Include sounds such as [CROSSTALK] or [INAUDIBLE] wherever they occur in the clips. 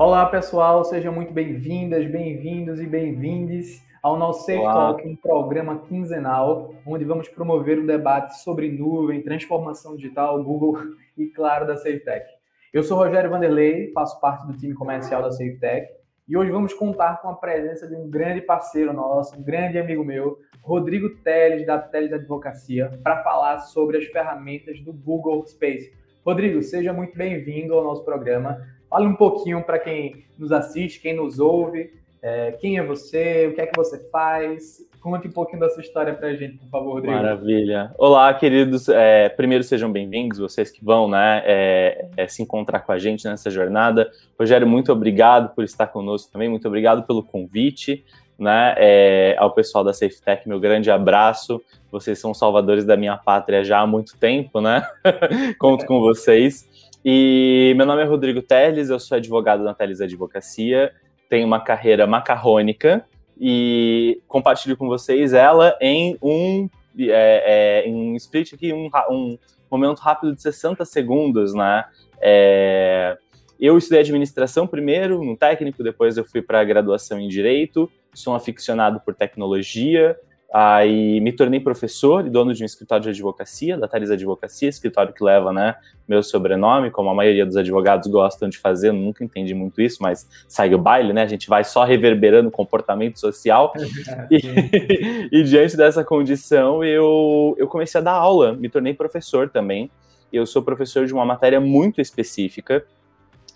Olá, pessoal, sejam muito bem-vindas, bem-vindos e bem-vindes ao nosso Safe Olá. Talk, um programa quinzenal, onde vamos promover um debate sobre nuvem, transformação digital, Google [LAUGHS] e, claro, da SafeTech. Eu sou Rogério Vanderlei, faço parte do time comercial da SafeTech e hoje vamos contar com a presença de um grande parceiro nosso, um grande amigo meu, Rodrigo Teles, da Teles Advocacia, para falar sobre as ferramentas do Google Space. Rodrigo, seja muito bem-vindo ao nosso programa. Fale um pouquinho para quem nos assiste, quem nos ouve, é, quem é você, o que é que você faz. Conte um pouquinho da sua história para a gente, por favor, Rodrigo. Maravilha. Olá, queridos. É, primeiro, sejam bem-vindos, vocês que vão né, é, é, se encontrar com a gente nessa jornada. Rogério, muito obrigado por estar conosco também, muito obrigado pelo convite. Né, é, ao pessoal da SafeTech, meu grande abraço. Vocês são salvadores da minha pátria já há muito tempo, né? [LAUGHS] Conto com vocês. E meu nome é Rodrigo Teles, eu sou advogado na Teles Advocacia, tenho uma carreira macarrônica e compartilho com vocês ela em um, é, é, em um split aqui, um, um, momento rápido de 60 segundos, né? É, eu estudei administração primeiro, no técnico, depois eu fui para a graduação em direito, sou um aficionado por tecnologia, Aí me tornei professor e dono de um escritório de advocacia, da Thales Advocacia, escritório que leva né, meu sobrenome, como a maioria dos advogados gostam de fazer, nunca entendi muito isso, mas segue o baile, né? A gente vai só reverberando comportamento social. [LAUGHS] e, e, diante dessa condição, eu, eu comecei a dar aula, me tornei professor também. Eu sou professor de uma matéria muito específica,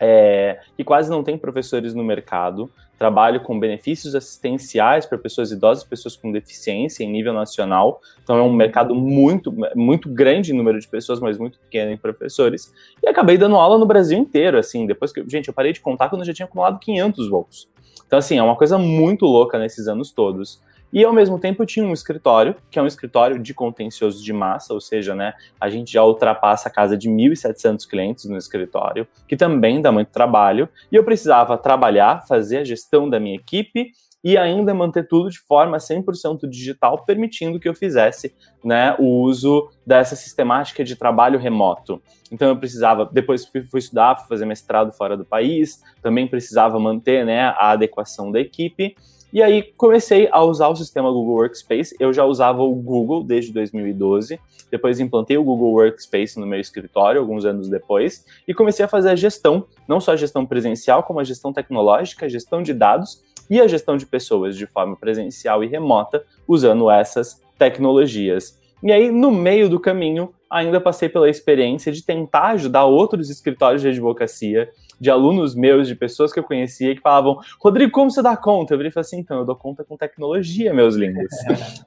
é, que quase não tem professores no mercado. Trabalho com benefícios assistenciais para pessoas idosas, pessoas com deficiência em nível nacional. Então é um mercado muito, muito grande em número de pessoas, mas muito pequeno em professores. E acabei dando aula no Brasil inteiro, assim. Depois que, gente, eu parei de contar quando eu já tinha acumulado 500 voos. Então assim, é uma coisa muito louca nesses anos todos. E ao mesmo tempo eu tinha um escritório, que é um escritório de contencioso de massa, ou seja, né, a gente já ultrapassa a casa de 1.700 clientes no escritório, que também dá muito trabalho, e eu precisava trabalhar, fazer a gestão da minha equipe e ainda manter tudo de forma 100% digital, permitindo que eu fizesse né, o uso dessa sistemática de trabalho remoto. Então eu precisava, depois fui, fui estudar, fui fazer mestrado fora do país, também precisava manter né, a adequação da equipe, e aí comecei a usar o sistema Google Workspace. Eu já usava o Google desde 2012. Depois implantei o Google Workspace no meu escritório alguns anos depois e comecei a fazer a gestão, não só a gestão presencial, como a gestão tecnológica, a gestão de dados e a gestão de pessoas de forma presencial e remota usando essas tecnologias. E aí, no meio do caminho, ainda passei pela experiência de tentar ajudar outros escritórios de advocacia, de alunos meus, de pessoas que eu conhecia, que falavam: Rodrigo, como você dá conta? Eu falei assim: então, eu dou conta com tecnologia, meus lindos.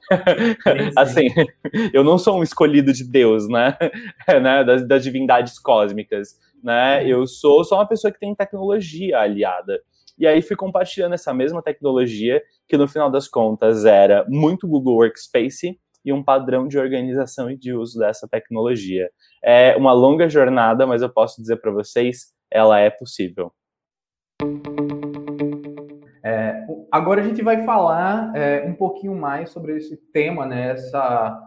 [LAUGHS] assim, eu não sou um escolhido de Deus, né? [LAUGHS] né? Das, das divindades cósmicas, né? Eu sou só uma pessoa que tem tecnologia aliada. E aí fui compartilhando essa mesma tecnologia, que no final das contas era muito Google Workspace, e um padrão de organização e de uso dessa tecnologia. É uma longa jornada, mas eu posso dizer para vocês, ela é possível. É, agora a gente vai falar é, um pouquinho mais sobre esse tema, né? Essa,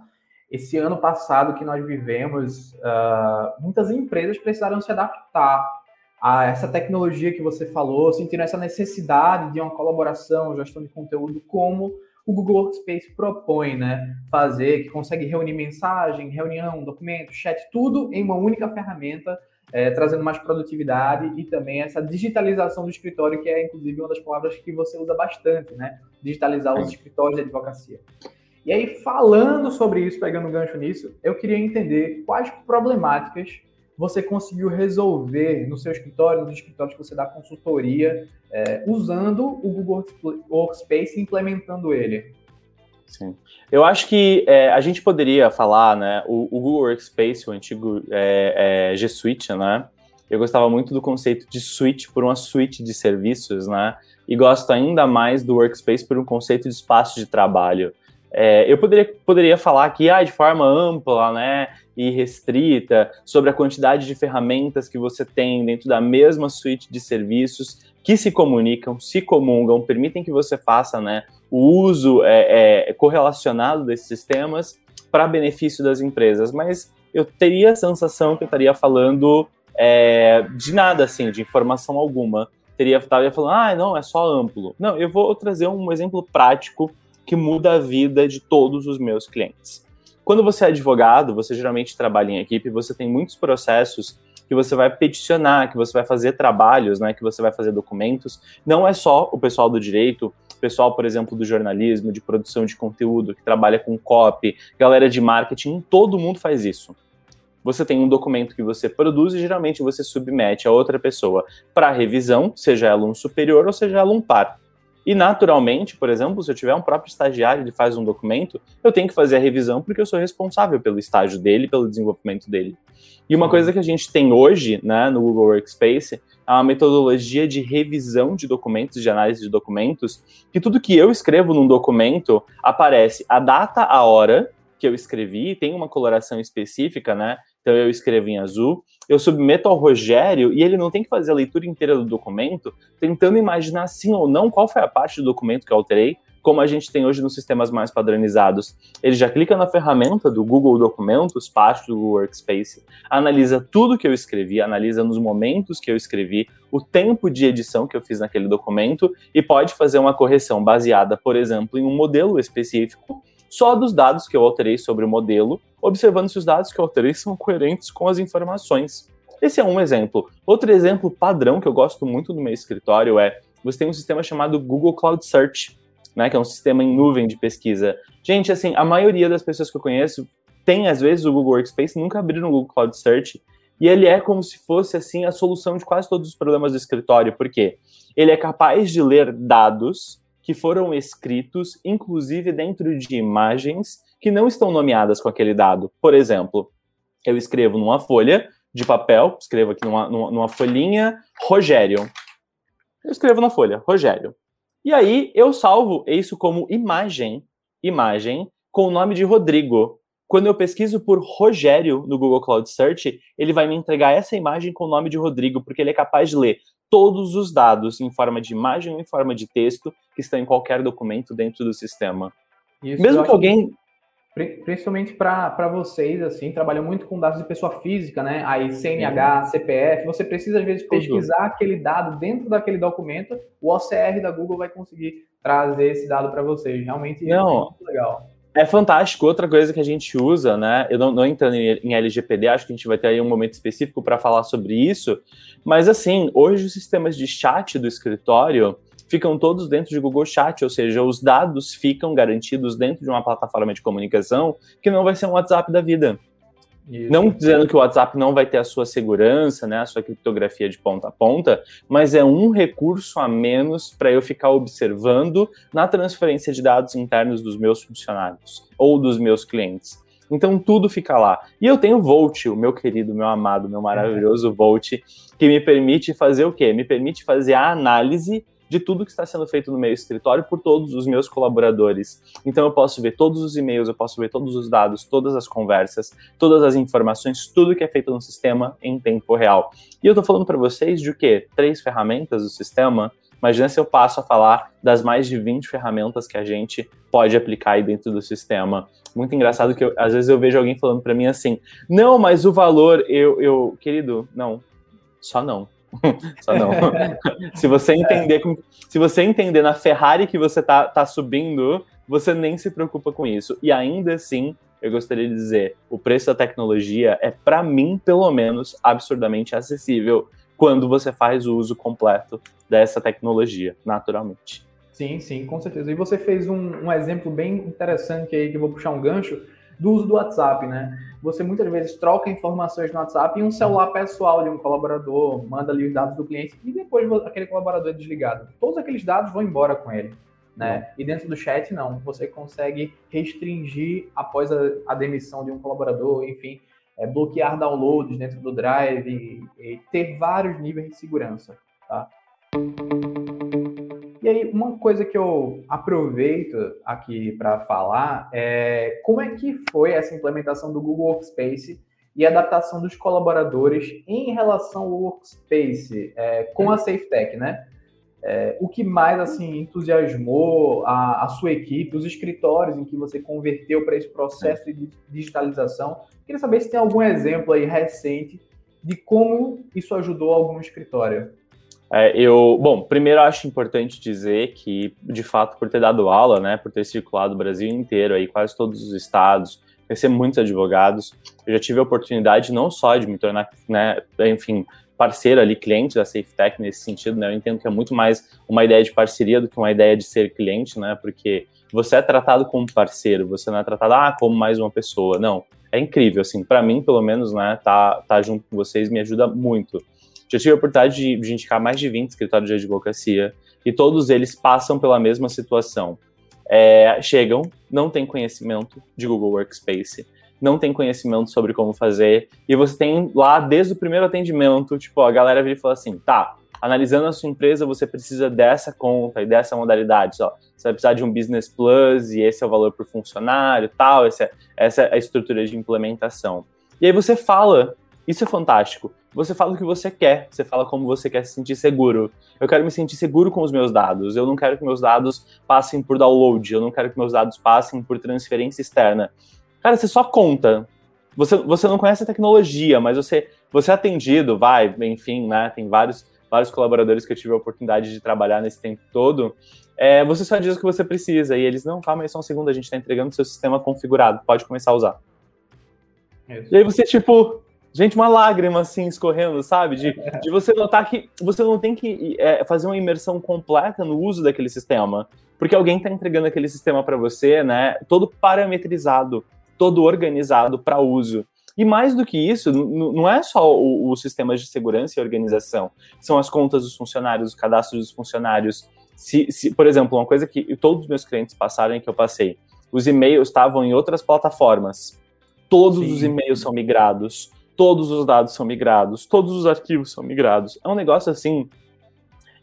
esse ano passado que nós vivemos, uh, muitas empresas precisaram se adaptar a essa tecnologia que você falou, sentindo essa necessidade de uma colaboração, gestão de conteúdo, como o Google Workspace propõe, né? Fazer, que consegue reunir mensagem, reunião, documento, chat, tudo em uma única ferramenta, é, trazendo mais produtividade e também essa digitalização do escritório, que é inclusive uma das palavras que você usa bastante, né? Digitalizar os escritórios de advocacia. E aí, falando sobre isso, pegando um gancho nisso, eu queria entender quais problemáticas você conseguiu resolver no seu escritório, nos escritórios que você dá consultoria, é, usando o Google Workspace e implementando ele? Sim. Eu acho que é, a gente poderia falar, né, o, o Google Workspace, o antigo é, é, G Suite, né, eu gostava muito do conceito de suite por uma suite de serviços, né, e gosto ainda mais do Workspace por um conceito de espaço de trabalho. É, eu poderia, poderia falar aqui ah, de forma ampla né, e restrita sobre a quantidade de ferramentas que você tem dentro da mesma suite de serviços que se comunicam, se comungam, permitem que você faça né, o uso é, é, correlacionado desses sistemas para benefício das empresas. Mas eu teria a sensação que eu estaria falando é, de nada, assim, de informação alguma. teria estaria falando, ah, não, é só amplo. Não, eu vou trazer um exemplo prático que muda a vida de todos os meus clientes. Quando você é advogado, você geralmente trabalha em equipe, você tem muitos processos que você vai peticionar, que você vai fazer trabalhos, né, que você vai fazer documentos. Não é só o pessoal do direito, o pessoal, por exemplo, do jornalismo, de produção de conteúdo, que trabalha com copy, galera de marketing, todo mundo faz isso. Você tem um documento que você produz e geralmente você submete a outra pessoa para revisão, seja ela um superior ou seja ela um par. E naturalmente, por exemplo, se eu tiver um próprio estagiário que faz um documento, eu tenho que fazer a revisão porque eu sou responsável pelo estágio dele, pelo desenvolvimento dele. E uma coisa que a gente tem hoje, né, no Google Workspace, é uma metodologia de revisão de documentos, de análise de documentos, que tudo que eu escrevo num documento aparece a data, a hora que eu escrevi, tem uma coloração específica, né? Então eu escrevo em azul, eu submeto ao Rogério e ele não tem que fazer a leitura inteira do documento, tentando imaginar sim ou não qual foi a parte do documento que eu alterei, como a gente tem hoje nos sistemas mais padronizados. Ele já clica na ferramenta do Google Documentos, parte do Google Workspace, analisa tudo que eu escrevi, analisa nos momentos que eu escrevi, o tempo de edição que eu fiz naquele documento e pode fazer uma correção baseada, por exemplo, em um modelo específico só dos dados que eu alterei sobre o modelo, observando se os dados que eu alterei são coerentes com as informações. Esse é um exemplo. Outro exemplo padrão que eu gosto muito no meu escritório é você tem um sistema chamado Google Cloud Search, né, que é um sistema em nuvem de pesquisa. Gente, assim, a maioria das pessoas que eu conheço tem às vezes o Google Workspace, nunca abriram o Google Cloud Search, e ele é como se fosse assim a solução de quase todos os problemas do escritório, porque ele é capaz de ler dados que foram escritos, inclusive dentro de imagens que não estão nomeadas com aquele dado. Por exemplo, eu escrevo numa folha de papel, escrevo aqui numa, numa, numa folhinha, Rogério. Eu escrevo na folha, Rogério. E aí eu salvo isso como imagem, imagem, com o nome de Rodrigo. Quando eu pesquiso por Rogério no Google Cloud Search, ele vai me entregar essa imagem com o nome de Rodrigo, porque ele é capaz de ler todos os dados em forma de imagem em forma de texto que estão em qualquer documento dentro do sistema. Isso, Mesmo que alguém. Principalmente para vocês, assim, trabalham muito com dados de pessoa física, né? Aí CNH, CPF, você precisa às vezes pesquisar aquele dado dentro daquele documento, o OCR da Google vai conseguir trazer esse dado para vocês. Realmente Não. é muito legal. É fantástico. Outra coisa que a gente usa, né? Eu não, não entrando em, LGPD, acho que a gente vai ter aí um momento específico para falar sobre isso. Mas assim, hoje os sistemas de chat do escritório ficam todos dentro de Google Chat, ou seja, os dados ficam garantidos dentro de uma plataforma de comunicação que não vai ser um WhatsApp da vida. Isso. Não dizendo que o WhatsApp não vai ter a sua segurança, né, a sua criptografia de ponta a ponta, mas é um recurso a menos para eu ficar observando na transferência de dados internos dos meus funcionários ou dos meus clientes. Então tudo fica lá. E eu tenho Volt, o meu querido, meu amado, meu maravilhoso Volt, que me permite fazer o quê? Me permite fazer a análise de tudo que está sendo feito no meu escritório por todos os meus colaboradores. Então eu posso ver todos os e-mails, eu posso ver todos os dados, todas as conversas, todas as informações, tudo que é feito no sistema em tempo real. E eu estou falando para vocês de o quê? Três ferramentas do sistema. Imagina se eu passo a falar das mais de 20 ferramentas que a gente pode aplicar aí dentro do sistema. Muito engraçado que eu, às vezes eu vejo alguém falando para mim assim: não, mas o valor, eu, eu, querido, não, só não. [LAUGHS] Só não. [LAUGHS] se você entender com, se você entender na Ferrari que você tá, tá subindo, você nem se preocupa com isso. E ainda assim, eu gostaria de dizer, o preço da tecnologia é para mim, pelo menos, absurdamente acessível quando você faz o uso completo dessa tecnologia, naturalmente. Sim, sim, com certeza. E você fez um, um exemplo bem interessante aí que eu vou puxar um gancho do uso do WhatsApp, né? Você muitas vezes troca informações no WhatsApp em um celular pessoal de um colaborador, manda ali os dados do cliente e depois aquele colaborador é desligado. Todos aqueles dados vão embora com ele. Né? E dentro do chat, não. Você consegue restringir após a, a demissão de um colaborador, enfim, é, bloquear downloads dentro do Drive e, e ter vários níveis de segurança. Tá? E aí, uma coisa que eu aproveito aqui para falar é como é que foi essa implementação do Google Workspace e a adaptação dos colaboradores em relação ao Workspace é, com a SafeTech, né? É, o que mais assim entusiasmou a, a, sua equipe, os escritórios em que você converteu para esse processo de digitalização? Queria saber se tem algum exemplo aí recente de como isso ajudou algum escritório. É, eu, bom, primeiro acho importante dizer que, de fato, por ter dado aula, né, por ter circulado o Brasil inteiro, aí quase todos os estados, conhecer muitos advogados, eu já tive a oportunidade não só de me tornar, né, enfim, parceiro ali, cliente da SafeTech nesse sentido, né, eu entendo que é muito mais uma ideia de parceria do que uma ideia de ser cliente, né, porque você é tratado como parceiro, você não é tratado, ah, como mais uma pessoa, não, é incrível, assim, para mim, pelo menos, né, tá, tá junto com vocês me ajuda muito. Já tive a oportunidade de, de indicar mais de 20 escritórios de advocacia e todos eles passam pela mesma situação. É, chegam, não têm conhecimento de Google Workspace, não tem conhecimento sobre como fazer, e você tem lá desde o primeiro atendimento, tipo, a galera vira e fala assim, tá, analisando a sua empresa, você precisa dessa conta e dessa modalidade, ó. Você vai precisar de um Business Plus e esse é o valor por funcionário, tal, essa é, essa é a estrutura de implementação. E aí você fala, isso é fantástico. Você fala o que você quer, você fala como você quer se sentir seguro. Eu quero me sentir seguro com os meus dados. Eu não quero que meus dados passem por download, eu não quero que meus dados passem por transferência externa. Cara, você só conta. Você, você não conhece a tecnologia, mas você, você é atendido, vai, enfim, né? Tem vários, vários colaboradores que eu tive a oportunidade de trabalhar nesse tempo todo. É, você só diz o que você precisa. E eles, não, calma aí, só um segundo, a gente está entregando seu sistema configurado, pode começar a usar. Isso. E aí você, tipo, Gente, uma lágrima assim escorrendo, sabe? De, de você notar que você não tem que é, fazer uma imersão completa no uso daquele sistema, porque alguém está entregando aquele sistema para você, né? Todo parametrizado, todo organizado para uso. E mais do que isso, não é só os sistemas de segurança e organização, são as contas dos funcionários, o cadastro dos funcionários. Se, se, por exemplo, uma coisa que todos os meus clientes passaram e que eu passei, os e-mails estavam em outras plataformas. Todos Sim. os e-mails são migrados todos os dados são migrados, todos os arquivos são migrados. É um negócio assim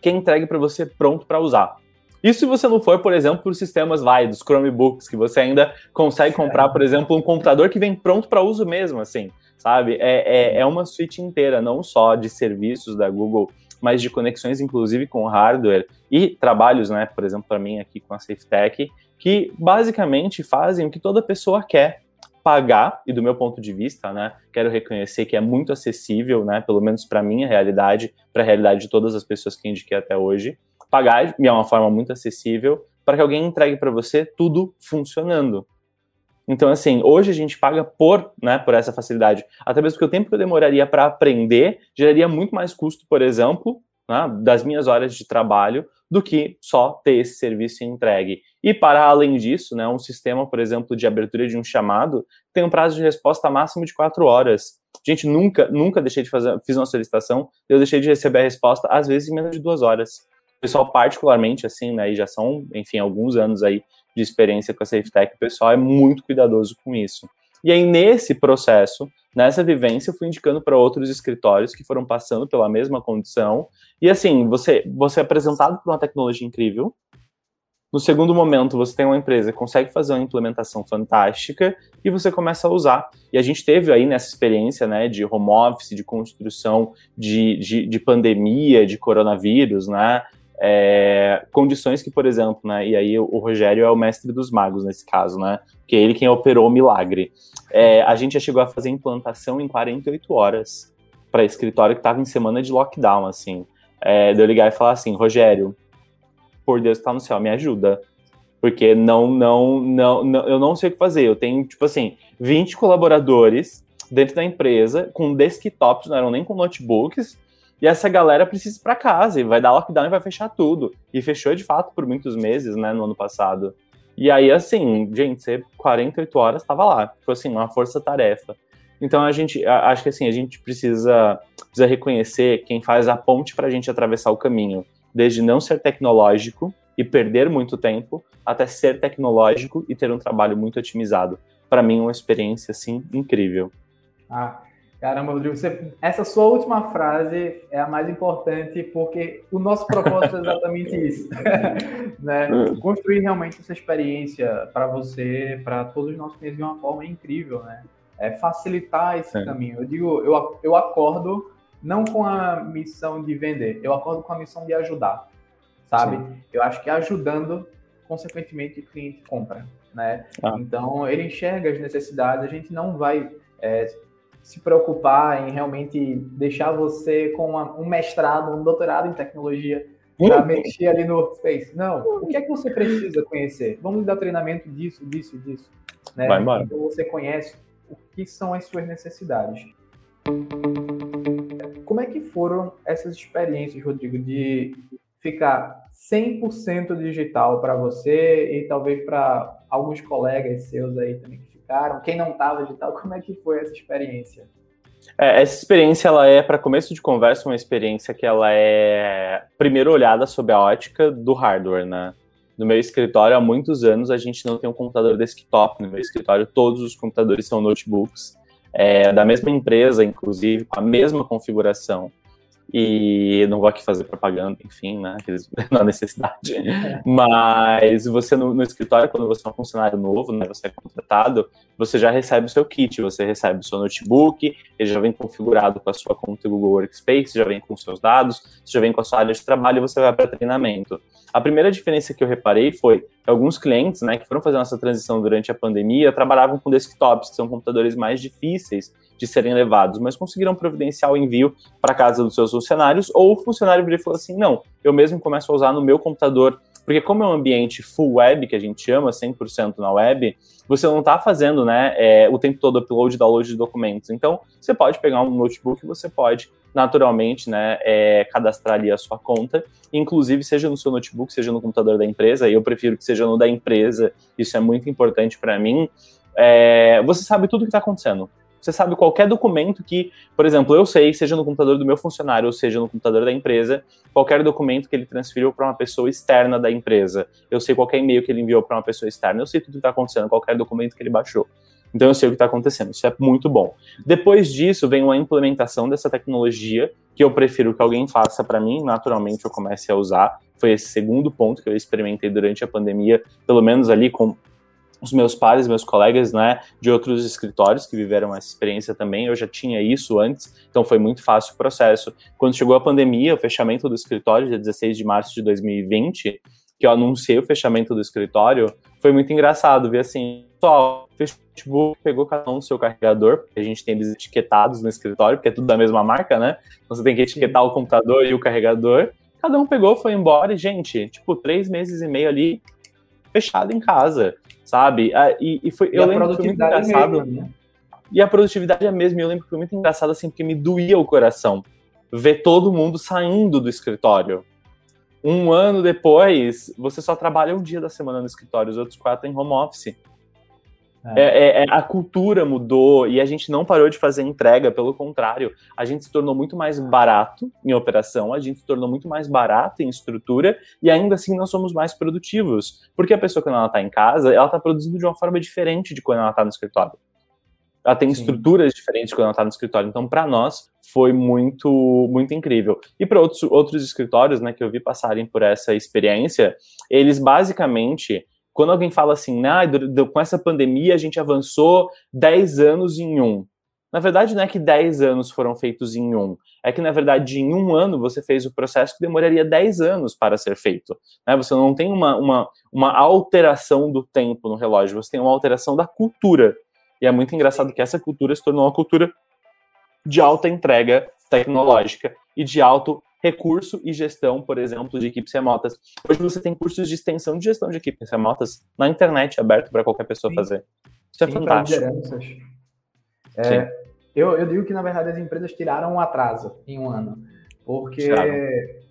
que é entregue para você pronto para usar. Isso se você não for, por exemplo, por sistemas vai, dos Chromebooks, que você ainda consegue comprar, por exemplo, um computador que vem pronto para uso mesmo, assim, sabe? É, é, é uma suite inteira, não só de serviços da Google, mas de conexões, inclusive, com hardware e trabalhos, né, por exemplo, para mim aqui com a SafeTech, que basicamente fazem o que toda pessoa quer, pagar, e do meu ponto de vista, né, quero reconhecer que é muito acessível, né, pelo menos para minha realidade, para a realidade de todas as pessoas que indiquei até hoje, pagar é uma forma muito acessível para que alguém entregue para você tudo funcionando. Então, assim, hoje a gente paga por, né, por essa facilidade. Até mesmo porque o tempo que eu demoraria para aprender geraria muito mais custo, por exemplo, né, das minhas horas de trabalho, do que só ter esse serviço entregue. E para além disso, né, um sistema, por exemplo, de abertura de um chamado tem um prazo de resposta máximo de quatro horas. Gente, nunca, nunca deixei de fazer, fiz uma solicitação, eu deixei de receber a resposta, às vezes, em menos de duas horas. O pessoal, particularmente, assim, né, e já são, enfim, alguns anos aí de experiência com a SafeTech, o pessoal é muito cuidadoso com isso. E aí, nesse processo, nessa vivência, eu fui indicando para outros escritórios que foram passando pela mesma condição. E assim, você, você é apresentado por uma tecnologia incrível. No segundo momento, você tem uma empresa que consegue fazer uma implementação fantástica e você começa a usar. E a gente teve aí nessa experiência né, de home office, de construção de, de, de pandemia, de coronavírus, né? É, condições que, por exemplo, né, e aí o Rogério é o mestre dos magos nesse caso, né, que é ele quem operou o milagre. É, a gente já chegou a fazer implantação em 48 horas para escritório que estava em semana de lockdown, assim. É, de eu ligar e falar assim, Rogério, por Deus que tá no céu, me ajuda. Porque não, não, não, não, eu não sei o que fazer. Eu tenho, tipo assim, 20 colaboradores dentro da empresa, com desktops, não eram nem com notebooks, e essa galera precisa ir para casa e vai dar lockdown e vai fechar tudo. E fechou de fato por muitos meses, né, no ano passado. E aí, assim, gente, você 48 horas estava lá. Tipo assim, uma força-tarefa. Então a gente, acho que assim, a gente precisa, precisa reconhecer quem faz a ponte para a gente atravessar o caminho. Desde não ser tecnológico e perder muito tempo, até ser tecnológico e ter um trabalho muito otimizado. Para mim, uma experiência, assim, incrível. Ah, Caramba, Rodrigo, você, essa sua última frase é a mais importante porque o nosso propósito é exatamente isso, [LAUGHS] né? Hum. Construir realmente essa experiência para você, para todos os nossos clientes de uma forma incrível, né? É facilitar esse é. caminho. Eu digo, eu, eu acordo não com a missão de vender, eu acordo com a missão de ajudar, sabe? Sim. Eu acho que ajudando, consequentemente, o cliente compra, né? Ah. Então, ele enxerga as necessidades, a gente não vai é, se preocupar em realmente deixar você com uma, um mestrado, um doutorado em tecnologia para mexer ali no workspace. Não, o que é que você precisa conhecer? Vamos dar treinamento disso, disso, disso. Né? Vai embora. Então você conhece o que são as suas necessidades. Como é que foram essas experiências, Rodrigo, de ficar 100% digital para você e talvez para alguns colegas seus aí também que ficaram, quem não estava digital, [LAUGHS] como é que foi essa experiência? É, essa experiência, ela é, para começo de conversa, uma experiência que ela é, primeiro, olhada sob a ótica do hardware, né? No meu escritório, há muitos anos, a gente não tem um computador desktop. No meu escritório, todos os computadores são notebooks, é, da mesma empresa, inclusive, com a mesma configuração e não vou aqui fazer propaganda, enfim, né, [LAUGHS] na necessidade, mas você no, no, escritório, quando você é um funcionário novo, né, você é contratado, você já recebe o seu kit, você recebe o seu notebook, ele já vem configurado com a sua conta Google Workspace, já vem com os seus dados, já vem com a sua área de trabalho e você vai para treinamento. A primeira diferença que eu reparei foi que alguns clientes, né, que foram fazer essa transição durante a pandemia, trabalhavam com desktops, que são computadores mais difíceis de serem levados, mas conseguiram providenciar o envio para casa dos seus funcionários, ou o funcionário virou e falou assim: não, eu mesmo começo a usar no meu computador porque como é um ambiente full web, que a gente chama 100% na web, você não está fazendo né, é, o tempo todo upload e download de documentos. Então, você pode pegar um notebook, você pode naturalmente né, é, cadastrar ali a sua conta, inclusive seja no seu notebook, seja no computador da empresa, eu prefiro que seja no da empresa, isso é muito importante para mim. É, você sabe tudo o que está acontecendo. Você sabe qualquer documento que, por exemplo, eu sei, seja no computador do meu funcionário ou seja no computador da empresa, qualquer documento que ele transferiu para uma pessoa externa da empresa. Eu sei qualquer e-mail que ele enviou para uma pessoa externa. Eu sei tudo que está acontecendo, qualquer documento que ele baixou. Então eu sei o que está acontecendo. Isso é muito bom. Depois disso vem uma implementação dessa tecnologia que eu prefiro que alguém faça para mim. Naturalmente eu comece a usar. Foi esse segundo ponto que eu experimentei durante a pandemia, pelo menos ali com os meus pares, meus colegas, né, de outros escritórios que viveram essa experiência também, eu já tinha isso antes, então foi muito fácil o processo. Quando chegou a pandemia, o fechamento do escritório, dia 16 de março de 2020, que eu anunciei o fechamento do escritório, foi muito engraçado ver assim, pessoal, o Facebook pegou cada um o seu carregador, porque a gente tem eles etiquetados no escritório, porque é tudo da mesma marca, né? Então você tem que etiquetar o computador e o carregador. Cada um pegou, foi embora e, gente, tipo, três meses e meio ali fechado em casa sabe? Ah, e, e foi, e eu lembro que foi muito engraçado. né? E a produtividade é a mesma. Eu lembro que foi muito engraçado, assim, porque me doía o coração ver todo mundo saindo do escritório. Um ano depois, você só trabalha um dia da semana no escritório, os outros quatro em home office. É. É, é, a cultura mudou e a gente não parou de fazer entrega, pelo contrário, a gente se tornou muito mais barato em operação, a gente se tornou muito mais barato em estrutura e ainda assim nós somos mais produtivos. Porque a pessoa, quando ela está em casa, ela está produzindo de uma forma diferente de quando ela está no escritório. Ela tem Sim. estruturas diferentes quando ela está no escritório. Então, para nós, foi muito, muito incrível. E para outros, outros escritórios né, que eu vi passarem por essa experiência, eles basicamente quando alguém fala assim, ah, com essa pandemia a gente avançou 10 anos em um. Na verdade, não é que 10 anos foram feitos em um. É que, na verdade, em um ano você fez o processo que demoraria 10 anos para ser feito. Né? Você não tem uma, uma, uma alteração do tempo no relógio, você tem uma alteração da cultura. E é muito engraçado que essa cultura se tornou uma cultura de alta entrega tecnológica e de alto recurso e gestão, por exemplo, de equipes remotas. Hoje você tem cursos de extensão de gestão de equipes remotas na internet, aberto para qualquer pessoa Sim. fazer. Isso é Sim, fantástico. É, eu, eu digo que, na verdade, as empresas tiraram um atraso em um ano. Porque,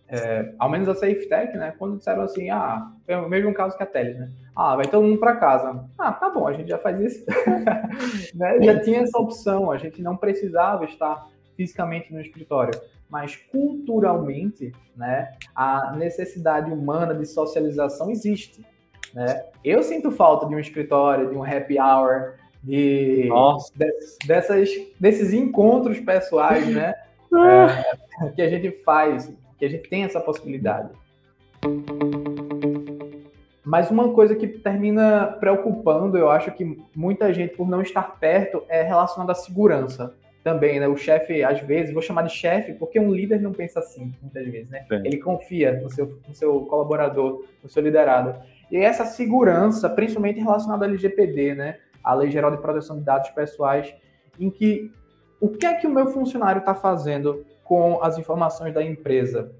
é, ao menos a SafeTech, né, quando disseram assim, ah, foi o mesmo caso que a Teles, né? Ah, vai todo mundo para casa. Ah, tá bom, a gente já faz isso. [LAUGHS] né? Já tinha essa opção, a gente não precisava estar fisicamente no escritório mas culturalmente, né, a necessidade humana de socialização existe. Né? Eu sinto falta de um escritório, de um happy hour, de, de dessas, desses encontros pessoais, né, [LAUGHS] é, que a gente faz, que a gente tem essa possibilidade. Mas uma coisa que termina preocupando, eu acho que muita gente, por não estar perto, é relacionada à segurança também, né? O chefe, às vezes, vou chamar de chefe, porque um líder não pensa assim, muitas vezes, né? Sim. Ele confia no seu, no seu colaborador, no seu liderado. E essa segurança, principalmente relacionada à LGPD, né? A Lei Geral de Proteção de Dados Pessoais, em que o que é que o meu funcionário está fazendo com as informações da empresa?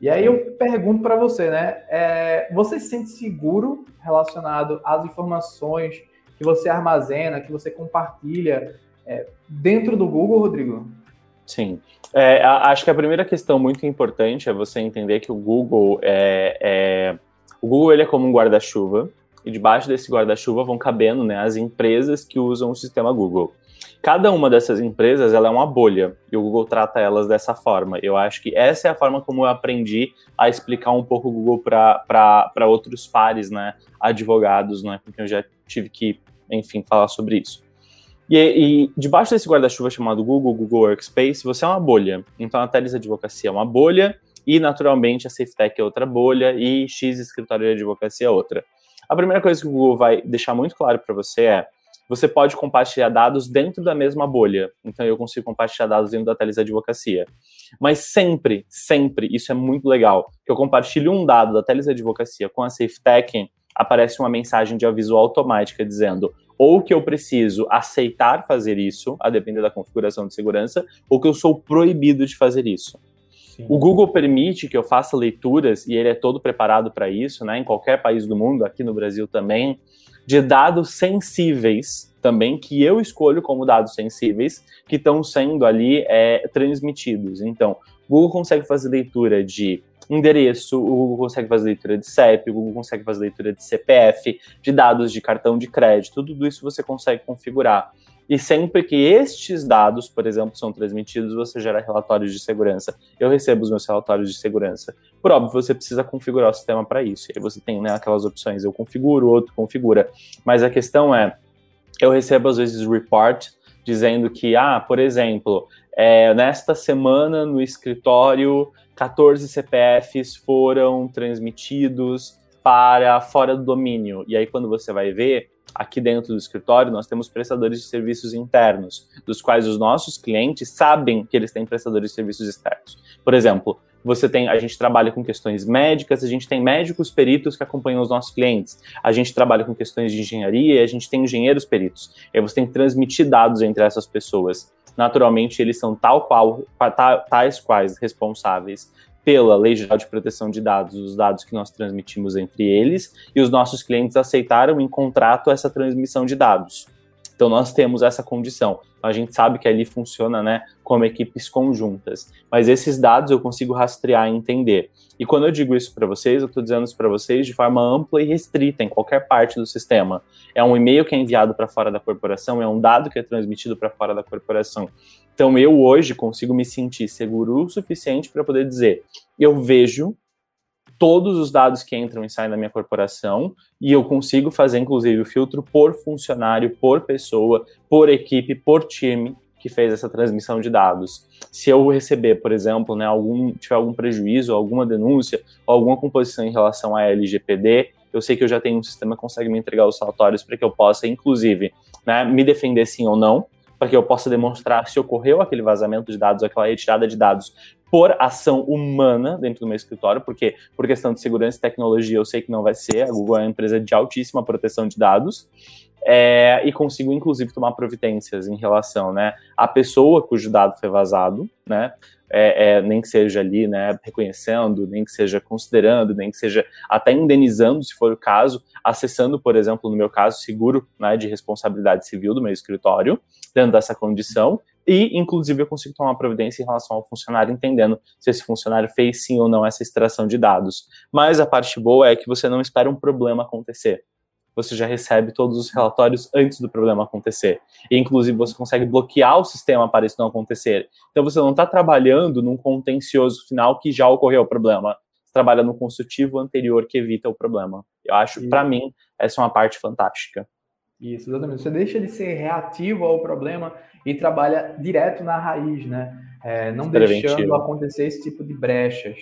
E aí eu pergunto para você, né? É, você se sente seguro relacionado às informações que você armazena, que você compartilha é, dentro do Google, Rodrigo? Sim. É, acho que a primeira questão muito importante é você entender que o Google é, é o Google ele é como um guarda-chuva e debaixo desse guarda-chuva vão cabendo né, as empresas que usam o sistema Google. Cada uma dessas empresas ela é uma bolha e o Google trata elas dessa forma. Eu acho que essa é a forma como eu aprendi a explicar um pouco o Google para outros pares, né, advogados, né, com eu já tive que, enfim, falar sobre isso. E, e debaixo desse guarda-chuva chamado Google, Google Workspace, você é uma bolha. Então a Teles Advocacia é uma bolha e, naturalmente, a SafeTech é outra bolha e X Escritório de Advocacia é outra. A primeira coisa que o Google vai deixar muito claro para você é você pode compartilhar dados dentro da mesma bolha. Então, eu consigo compartilhar dados dentro da Teles Advocacia. Mas sempre, sempre, isso é muito legal, que eu compartilho um dado da Teles Advocacia com a SafeTech, aparece uma mensagem de aviso automática dizendo ou que eu preciso aceitar fazer isso, a depender da configuração de segurança, ou que eu sou proibido de fazer isso. Sim. O Google permite que eu faça leituras, e ele é todo preparado para isso, né, em qualquer país do mundo, aqui no Brasil também, de dados sensíveis, também, que eu escolho como dados sensíveis, que estão sendo ali é, transmitidos. Então, o Google consegue fazer leitura de endereço, o Google consegue fazer leitura de CEP, o Google consegue fazer leitura de CPF, de dados de cartão de crédito, tudo isso você consegue configurar. E sempre que estes dados, por exemplo, são transmitidos, você gera relatórios de segurança. Eu recebo os meus relatórios de segurança. Por óbvio, você precisa configurar o sistema para isso. E aí você tem né, aquelas opções, eu configuro, outro configura. Mas a questão é, eu recebo às vezes report dizendo que, ah, por exemplo, é, nesta semana no escritório 14 CPFs foram transmitidos para fora do domínio. E aí, quando você vai ver, aqui dentro do escritório, nós temos prestadores de serviços internos, dos quais os nossos clientes sabem que eles têm prestadores de serviços externos. Por exemplo, você tem, a gente trabalha com questões médicas, a gente tem médicos peritos que acompanham os nossos clientes, a gente trabalha com questões de engenharia, a gente tem engenheiros peritos. E aí você tem que transmitir dados entre essas pessoas naturalmente eles são tal qual, tais quais responsáveis pela Lei Geral de Proteção de Dados, os dados que nós transmitimos entre eles, e os nossos clientes aceitaram em contrato essa transmissão de dados. Então nós temos essa condição. A gente sabe que ali funciona, né, como equipes conjuntas. Mas esses dados eu consigo rastrear e entender. E quando eu digo isso para vocês, eu estou dizendo isso para vocês de forma ampla e restrita em qualquer parte do sistema. É um e-mail que é enviado para fora da corporação, é um dado que é transmitido para fora da corporação. Então eu hoje consigo me sentir seguro o suficiente para poder dizer, eu vejo todos os dados que entram e saem da minha corporação e eu consigo fazer, inclusive, o filtro por funcionário, por pessoa, por equipe, por time que fez essa transmissão de dados. Se eu receber, por exemplo, né, algum, tiver algum prejuízo, alguma denúncia, alguma composição em relação à LGPD, eu sei que eu já tenho um sistema que consegue me entregar os relatórios para que eu possa, inclusive, né, me defender sim ou não, para que eu possa demonstrar se ocorreu aquele vazamento de dados, aquela retirada de dados por ação humana dentro do meu escritório, porque por questão de segurança e tecnologia eu sei que não vai ser, a Google é uma empresa de altíssima proteção de dados, é, e consigo inclusive tomar providências em relação né, à pessoa cujo dado foi vazado, né, é, é, nem que seja ali, né, reconhecendo, nem que seja considerando, nem que seja até indenizando, se for o caso, acessando, por exemplo, no meu caso, seguro né, de responsabilidade civil do meu escritório, dentro dessa condição, e, inclusive, eu consigo tomar providência em relação ao funcionário, entendendo se esse funcionário fez sim ou não essa extração de dados. Mas a parte boa é que você não espera um problema acontecer você já recebe todos os relatórios antes do problema acontecer. E, inclusive, você consegue bloquear o sistema para isso não acontecer. Então, você não está trabalhando num contencioso final que já ocorreu o problema. Você trabalha no consultivo anterior que evita o problema. Eu acho, para mim, essa é uma parte fantástica. Isso, exatamente. Você deixa de ser reativo ao problema e trabalha direto na raiz, né? É, não deixando acontecer esse tipo de brechas.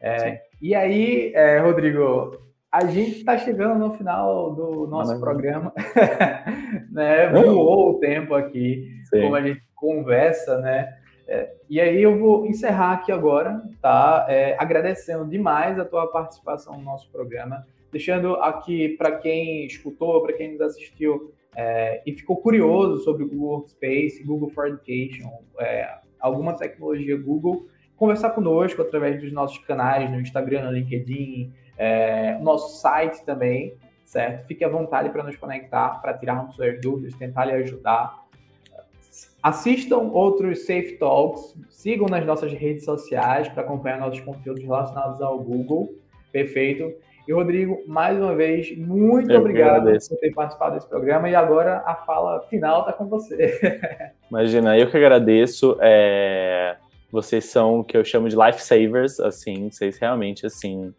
É, e aí, é, Rodrigo, a gente está chegando no final do nosso programa, [LAUGHS] né? Voou o tempo aqui, Sim. como a gente conversa, né? É, e aí eu vou encerrar aqui agora, tá? É, agradecendo demais a tua participação no nosso programa, deixando aqui para quem escutou, para quem nos assistiu, é, e ficou curioso sobre o Google Workspace, Google for Education, é, alguma tecnologia Google, conversar conosco através dos nossos canais no Instagram, no LinkedIn, é, nosso site também, certo? Fique à vontade para nos conectar, para tirarmos suas dúvidas, tentar lhe ajudar. Assistam outros Safe Talks, sigam nas nossas redes sociais para acompanhar nossos conteúdos relacionados ao Google. Perfeito. E Rodrigo, mais uma vez, muito eu obrigado por ter participado desse programa. E agora a fala final está com você. [LAUGHS] Imagina, eu que agradeço. É... Vocês são o que eu chamo de lifesavers, assim, vocês realmente, assim,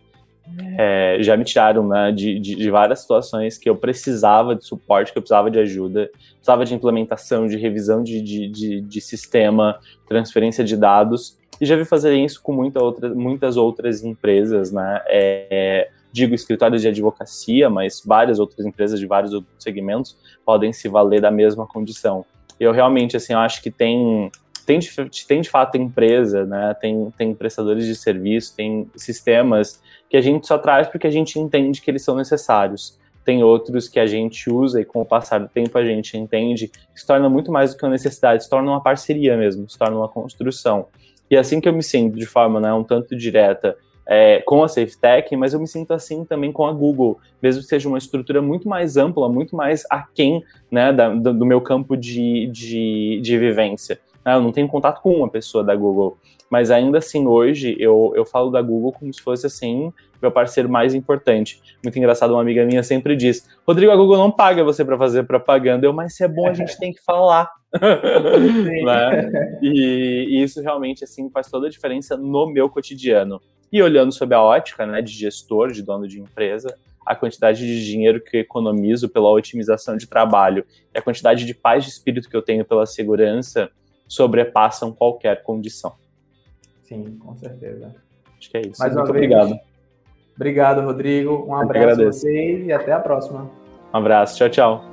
é, já me tiraram né, de, de, de, várias situações que eu precisava de suporte, que eu precisava de ajuda, precisava de implementação, de revisão de, de, de sistema, transferência de dados, e já vi fazer isso com muita outra, muitas outras empresas, né? É, digo escritórios de advocacia, mas várias outras empresas de vários outros segmentos podem se valer da mesma condição. Eu realmente, assim, eu acho que tem tem de, tem de fato empresa, né? Tem, tem prestadores de serviço, tem sistemas que a gente só traz porque a gente entende que eles são necessários. Tem outros que a gente usa e com o passar do tempo a gente entende que se torna muito mais do que uma necessidade, se torna uma parceria mesmo, se torna uma construção. E é assim que eu me sinto de forma né, um tanto direta é, com a SafeTech, mas eu me sinto assim também com a Google, mesmo que seja uma estrutura muito mais ampla, muito mais aquém né, da, do, meu campo de, de, de vivência. Né, eu não tenho contato com uma pessoa da Google, mas ainda assim hoje eu, eu falo da Google como se fosse assim meu parceiro mais importante. Muito engraçado, uma amiga minha sempre diz: Rodrigo, a Google não paga você para fazer propaganda. Eu, mas se é bom, a gente [LAUGHS] tem que falar. [LAUGHS] né? e, e, isso realmente assim faz toda a diferença no meu cotidiano. E olhando sob a ótica né, de gestor, de dono de empresa, a quantidade de dinheiro que eu economizo pela otimização de trabalho e a quantidade de paz de espírito que eu tenho pela segurança sobrepassam qualquer condição. Sim, com certeza. Acho que é isso. Mais Muito obrigado. Vez, obrigado, Rodrigo. Um abraço a vocês e até a próxima. Um abraço. Tchau, tchau.